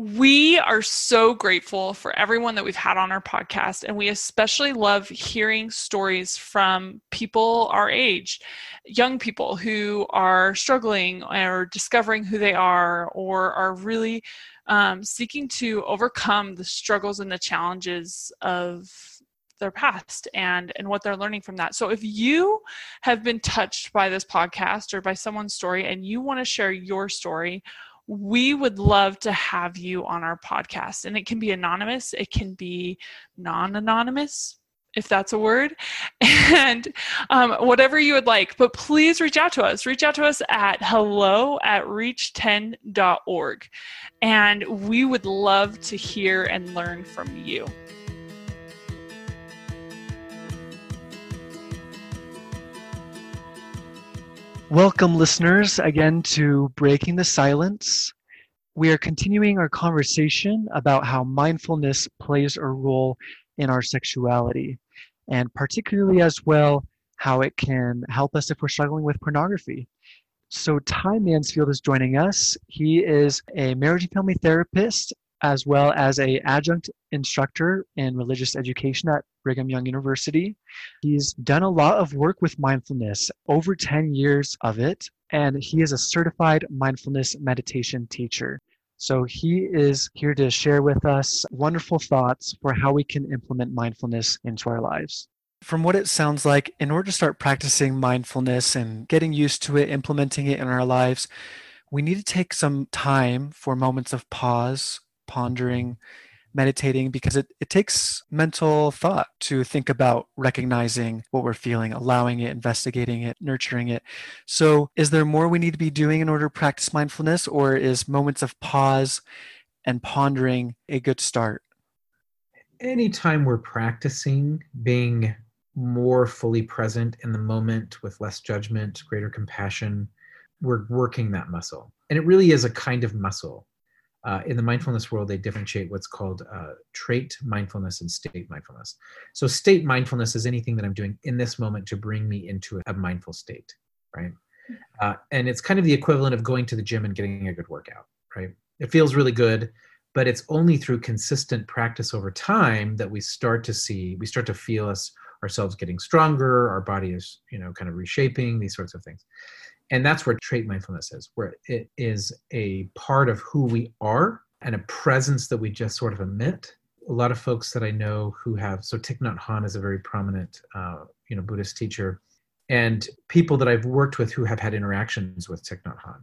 We are so grateful for everyone that we've had on our podcast, and we especially love hearing stories from people our age, young people who are struggling or discovering who they are, or are really um, seeking to overcome the struggles and the challenges of their past and and what they're learning from that. So if you have been touched by this podcast or by someone's story and you want to share your story we would love to have you on our podcast. And it can be anonymous, it can be non anonymous, if that's a word, and um, whatever you would like. But please reach out to us. Reach out to us at hello at reach10.org. And we would love to hear and learn from you. Welcome, listeners, again to Breaking the Silence. We are continuing our conversation about how mindfulness plays a role in our sexuality, and particularly as well how it can help us if we're struggling with pornography. So, Ty Mansfield is joining us. He is a marriage and family therapist as well as a adjunct instructor in religious education at Brigham Young University. He's done a lot of work with mindfulness, over 10 years of it, and he is a certified mindfulness meditation teacher. So he is here to share with us wonderful thoughts for how we can implement mindfulness into our lives. From what it sounds like, in order to start practicing mindfulness and getting used to it, implementing it in our lives, we need to take some time for moments of pause, pondering, meditating, because it, it takes mental thought to think about recognizing what we're feeling, allowing it, investigating it, nurturing it. So, is there more we need to be doing in order to practice mindfulness, or is moments of pause and pondering a good start? Anytime we're practicing being more fully present in the moment with less judgment, greater compassion, we're working that muscle. And it really is a kind of muscle uh, in the mindfulness world, they differentiate what's called uh, trait mindfulness and state mindfulness. So, state mindfulness is anything that I'm doing in this moment to bring me into a mindful state, right? Uh, and it's kind of the equivalent of going to the gym and getting a good workout, right? It feels really good, but it's only through consistent practice over time that we start to see, we start to feel us ourselves getting stronger, our body is, you know, kind of reshaping, these sorts of things and that's where trait mindfulness is where it is a part of who we are and a presence that we just sort of emit. A lot of folks that i know who have so Thich Nhat Hanh is a very prominent uh, you know buddhist teacher. And people that i've worked with who have had interactions with Thich Nhat Hanh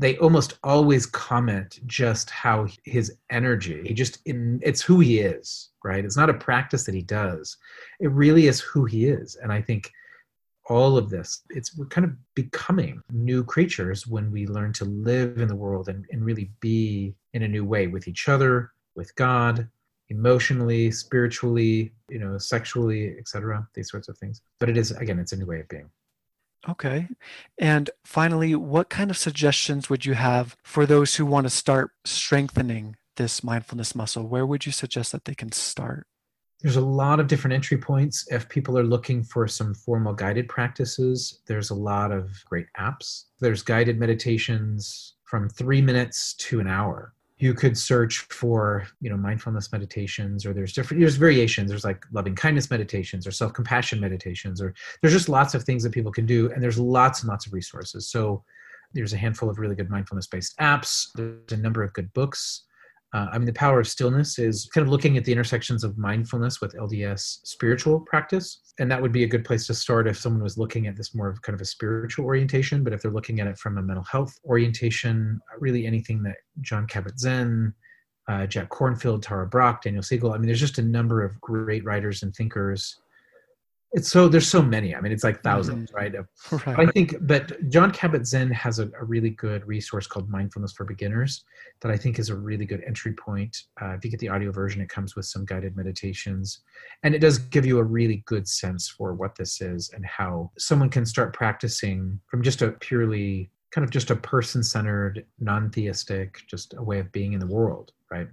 they almost always comment just how his energy he just in, it's who he is right? It's not a practice that he does. It really is who he is. And i think all of this it's we're kind of becoming new creatures when we learn to live in the world and, and really be in a new way with each other with god emotionally spiritually you know sexually etc these sorts of things. But it is again it's a new way of being. Okay. And finally what kind of suggestions would you have for those who want to start strengthening this mindfulness muscle? Where would you suggest that they can start there's a lot of different entry points. If people are looking for some formal guided practices, there's a lot of great apps. There's guided meditations from three minutes to an hour. You could search for, you know, mindfulness meditations, or there's different, there's variations. There's like loving kindness meditations or self compassion meditations, or there's just lots of things that people can do. And there's lots and lots of resources. So there's a handful of really good mindfulness based apps. There's a number of good books uh, I mean, the power of stillness is kind of looking at the intersections of mindfulness with LDS spiritual practice. And that would be a good place to start if someone was looking at this more of kind of a spiritual orientation. But if they're looking at it from a mental health orientation, really anything that Jon Kabat-Zinn, uh, Jack Kornfield, Tara Brach, Daniel Siegel, I mean, there's just a number of great writers and thinkers it's so there's so many i mean it's like 1000s right Right. I think, but Jon Kabat-Zinn has a, a really good resource called Mindfulness for Beginners that I think is a really good entry point. Uh, if you get the audio version, it comes with some guided meditations, and it does give you a really good sense for what this is and how someone can start practicing from just a purely kind of just a person-centered, non-theistic, just a way of being in the world, right?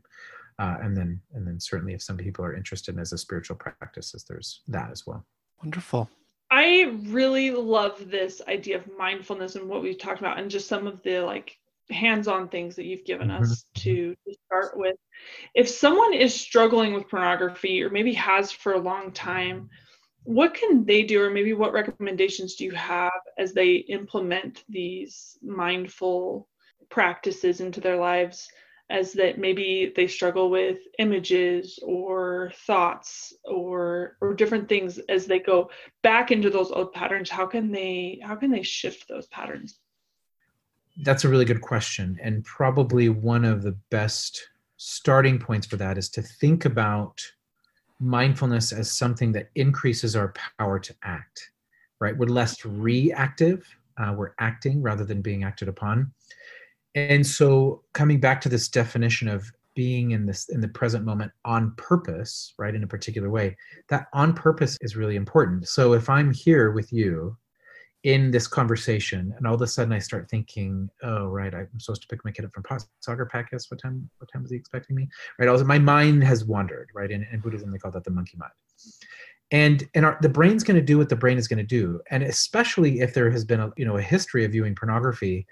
Uh, and then, and then certainly, if some people are interested in as a spiritual practices, there's that as well. Wonderful. I really love this idea of mindfulness and what we've talked about, and just some of the like hands-on things that you've given mm-hmm. us to, to start with. If someone is struggling with pornography, or maybe has for a long time, what can they do, or maybe what recommendations do you have as they implement these mindful practices into their lives? As that maybe they struggle with images or thoughts or or different things as they go back into those old patterns how can they how can they shift those patterns? That's a really good question. And probably one of the best starting points for that is to think about mindfulness as something that increases our power to act right? We're less reactive uh, we're acting rather than being acted upon and so coming back to this definition of being in this in the present moment on purpose right in a particular way that on purpose is really important. So if i'm here with you in this conversation and all of a sudden i start thinking oh right i'm supposed to pick my kid up from soccer practice. What time what time is he expecting me? Right also my mind has wandered right in, in buddhism they call that the monkey mind. And and our, the brain's going to do what the brain is going to do. And especially if there has been a you know a history of viewing pornography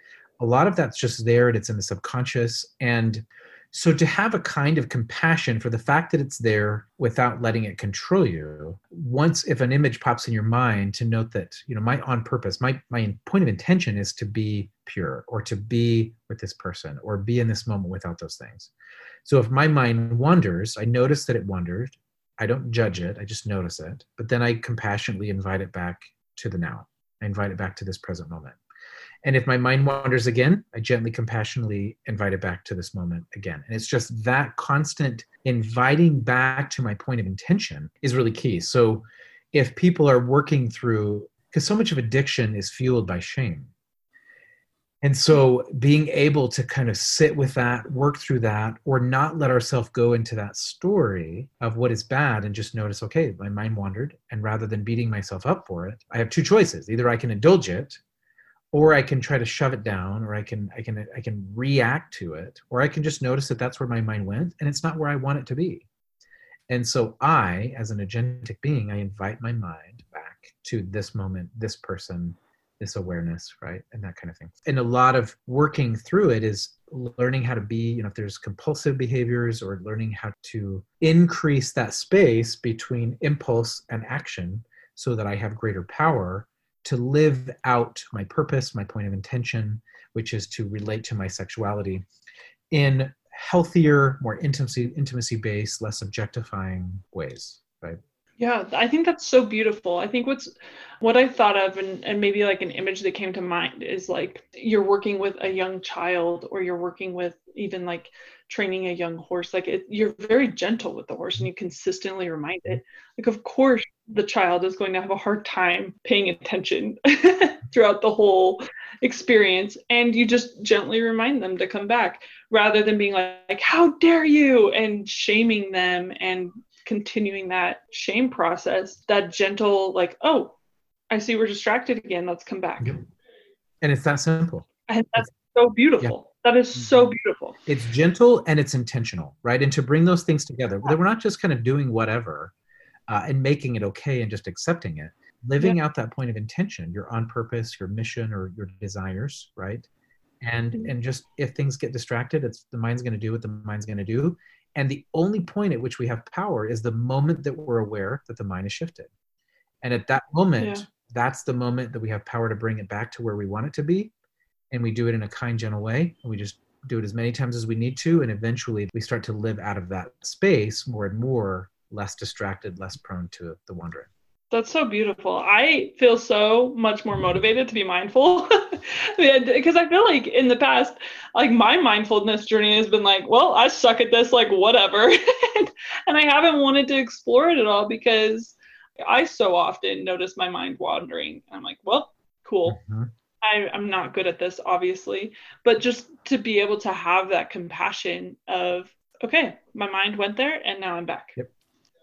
a lot of that's just there and it's in the subconscious. And so to have a kind of compassion for the fact that it's there without letting it control you once if an image pops in your mind to note that you know my on purpose my my point of intention is to be pure or to be with this person or be in this moment without those things. So if my mind wanders i notice that it wandered. I don't judge it. I just notice it. But then i compassionately invite it back to the now. I invite it back to this present moment and if my mind wanders again, I gently, compassionately invite it back to this moment again. And it's just that constant inviting back to my point of intention is really key. So if people are working through, because so much of addiction is fueled by shame. And so being able to kind of sit with that, work through that, or not let ourselves go into that story of what is bad and just notice, okay, my mind wandered. And rather than beating myself up for it, I have two choices. Either I can indulge it or i can try to shove it down or i can i can i can react to it or i can just notice that that's where my mind went and it's not where i want it to be. And so i as an agentic being i invite my mind back to this moment this person this awareness right and that kind of thing. And a lot of working through it is learning how to be you know if there's compulsive behaviors or learning how to increase that space between impulse and action so that i have greater power to live out my purpose, my point of intention, which is to relate to my sexuality in healthier, more intimacy intimacy based, less objectifying ways, right? Yeah, I think that's so beautiful. I think what's what I thought of and, and maybe like an image that came to mind is like you're working with a young child or you're working with even like training a young horse. Like it, you're very gentle with the horse and you consistently remind it. Like of course the child is going to have a hard time paying attention throughout the whole experience and you just gently remind them to come back rather than being like, like how dare you and shaming them and continuing that shame process that gentle like oh i see we're distracted again let's come back. And it's that simple. And that's so beautiful. Yeah. that is so mm-hmm. beautiful. It's gentle and it's intentional right? And to bring those things together that we're not just kind of doing whatever uh, and making it okay and just accepting it. Living yeah. out that point of intention your on purpose your mission or your desires right? And mm-hmm. and just if things get distracted it's the mind's going to do what the mind's going to do and the only point at which we have power is the moment that we're aware that the mind is shifted. And at that moment, yeah. that's the moment that we have power to bring it back to where we want it to be. And we do it in a kind, gentle way. And we just do it as many times as we need to. And eventually we start to live out of that space more and more, less distracted, less prone to the wandering. That's so beautiful. I feel so much more motivated to be mindful because I feel like in the past, like my mindfulness journey has been like, well, I suck at this, like whatever. and I haven't wanted to explore it at all because I so often notice my mind wandering. And I'm like, well, cool. Mm-hmm. I, I'm not good at this, obviously, but just to be able to have that compassion of, okay, my mind went there and now I'm back. Yep.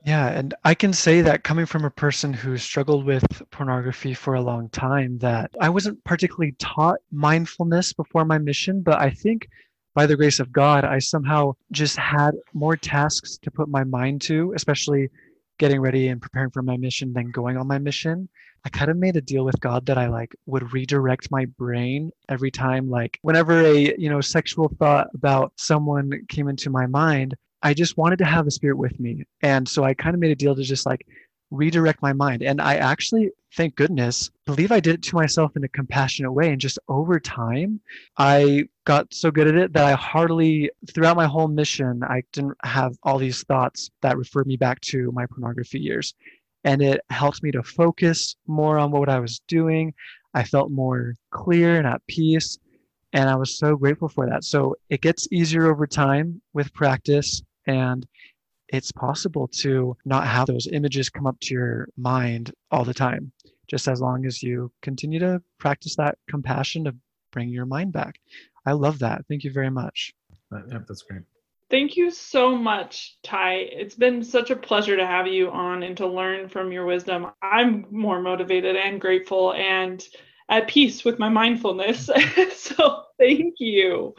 Yeah, and I can say that coming from a person who struggled with pornography for a long time, that I wasn't particularly taught mindfulness before my mission, but I think by the grace of God, I somehow just had more tasks to put my mind to, especially getting ready and preparing for my mission than going on my mission. I kind of made a deal with God that I like would redirect my brain every time like whenever a, you know, sexual thought about someone came into my mind, I just wanted to have the spirit with me. And so I kind of made a deal to just like redirect my mind. And I actually, thank goodness, believe I did it to myself in a compassionate way. And just over time, I got so good at it that I hardly, throughout my whole mission, I didn't have all these thoughts that referred me back to my pornography years. And it helped me to focus more on what I was doing. I felt more clear and at peace. And I was so grateful for that. So it gets easier over time with practice. And it's possible to not have those images come up to your mind all the time, just as long as you continue to practice that compassion to bring your mind back. I love that. Thank you very much. Uh, yep, that's great. Thank you so much, Ty. It's been such a pleasure to have you on and to learn from your wisdom. I'm more motivated and grateful and at peace with my mindfulness. so thank you.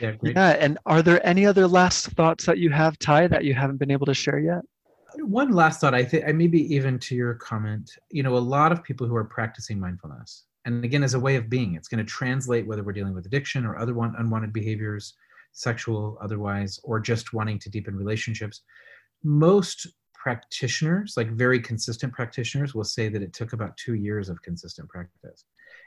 Yeah, great. Yeah, and are there any other last thoughts that you have, Ty, that you haven't been able to share yet? One last thought, I think, I maybe even to your comment, you know, a lot of people who are practicing mindfulness, and again, as a way of being, it's going to translate whether we're dealing with addiction or other one, unwanted behaviors, sexual, otherwise, or just wanting to deepen relationships. Most practitioners, like very consistent practitioners, will say that it took about two years of consistent practice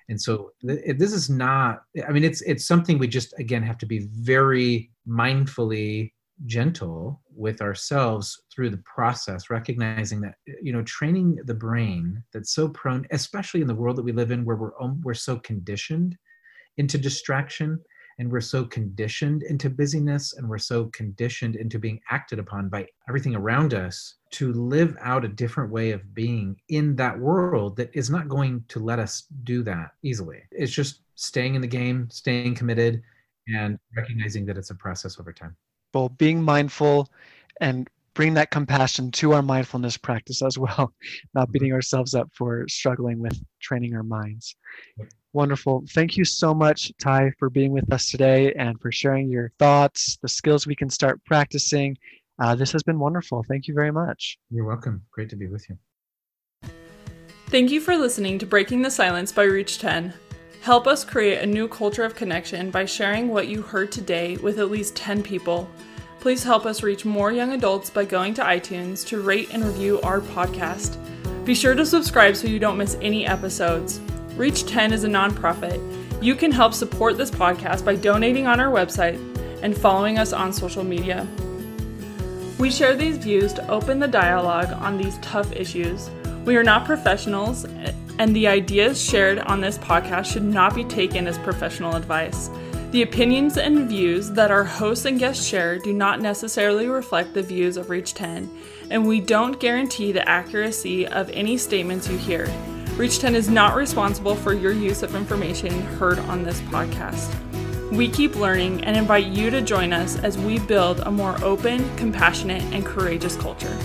and so this is not i mean it's it's something we just again have to be very mindfully gentle with ourselves through the process recognizing that you know training the brain that's so prone especially in the world that we live in where we're um, we're so conditioned into distraction and we're so conditioned into busyness and we're so conditioned into being acted upon by everything around us to live out a different way of being in that world that is not going to let us do that easily. It's just staying in the game staying committed and recognizing that it's a process over time. Well being mindful and bring that compassion to our mindfulness practice as well not mm-hmm. beating ourselves up for struggling with training our minds Wonderful. Thank you so much, Ty, for being with us today and for sharing your thoughts, the skills we can start practicing. Uh, this has been wonderful. Thank you very much. You're welcome. Great to be with you. Thank you for listening to Breaking the Silence by Reach 10. Help us create a new culture of connection by sharing what you heard today with at least 10 people. Please help us reach more young adults by going to iTunes to rate and review our podcast. Be sure to subscribe so you don't miss any episodes. Reach 10 is a nonprofit. You can help support this podcast by donating on our website and following us on social media. We share these views to open the dialogue on these tough issues. We are not professionals, and the ideas shared on this podcast should not be taken as professional advice. The opinions and views that our hosts and guests share do not necessarily reflect the views of Reach 10, and we don't guarantee the accuracy of any statements you hear. Reach 10 is not responsible for your use of information heard on this podcast. We keep learning and invite you to join us as we build a more open, compassionate, and courageous culture.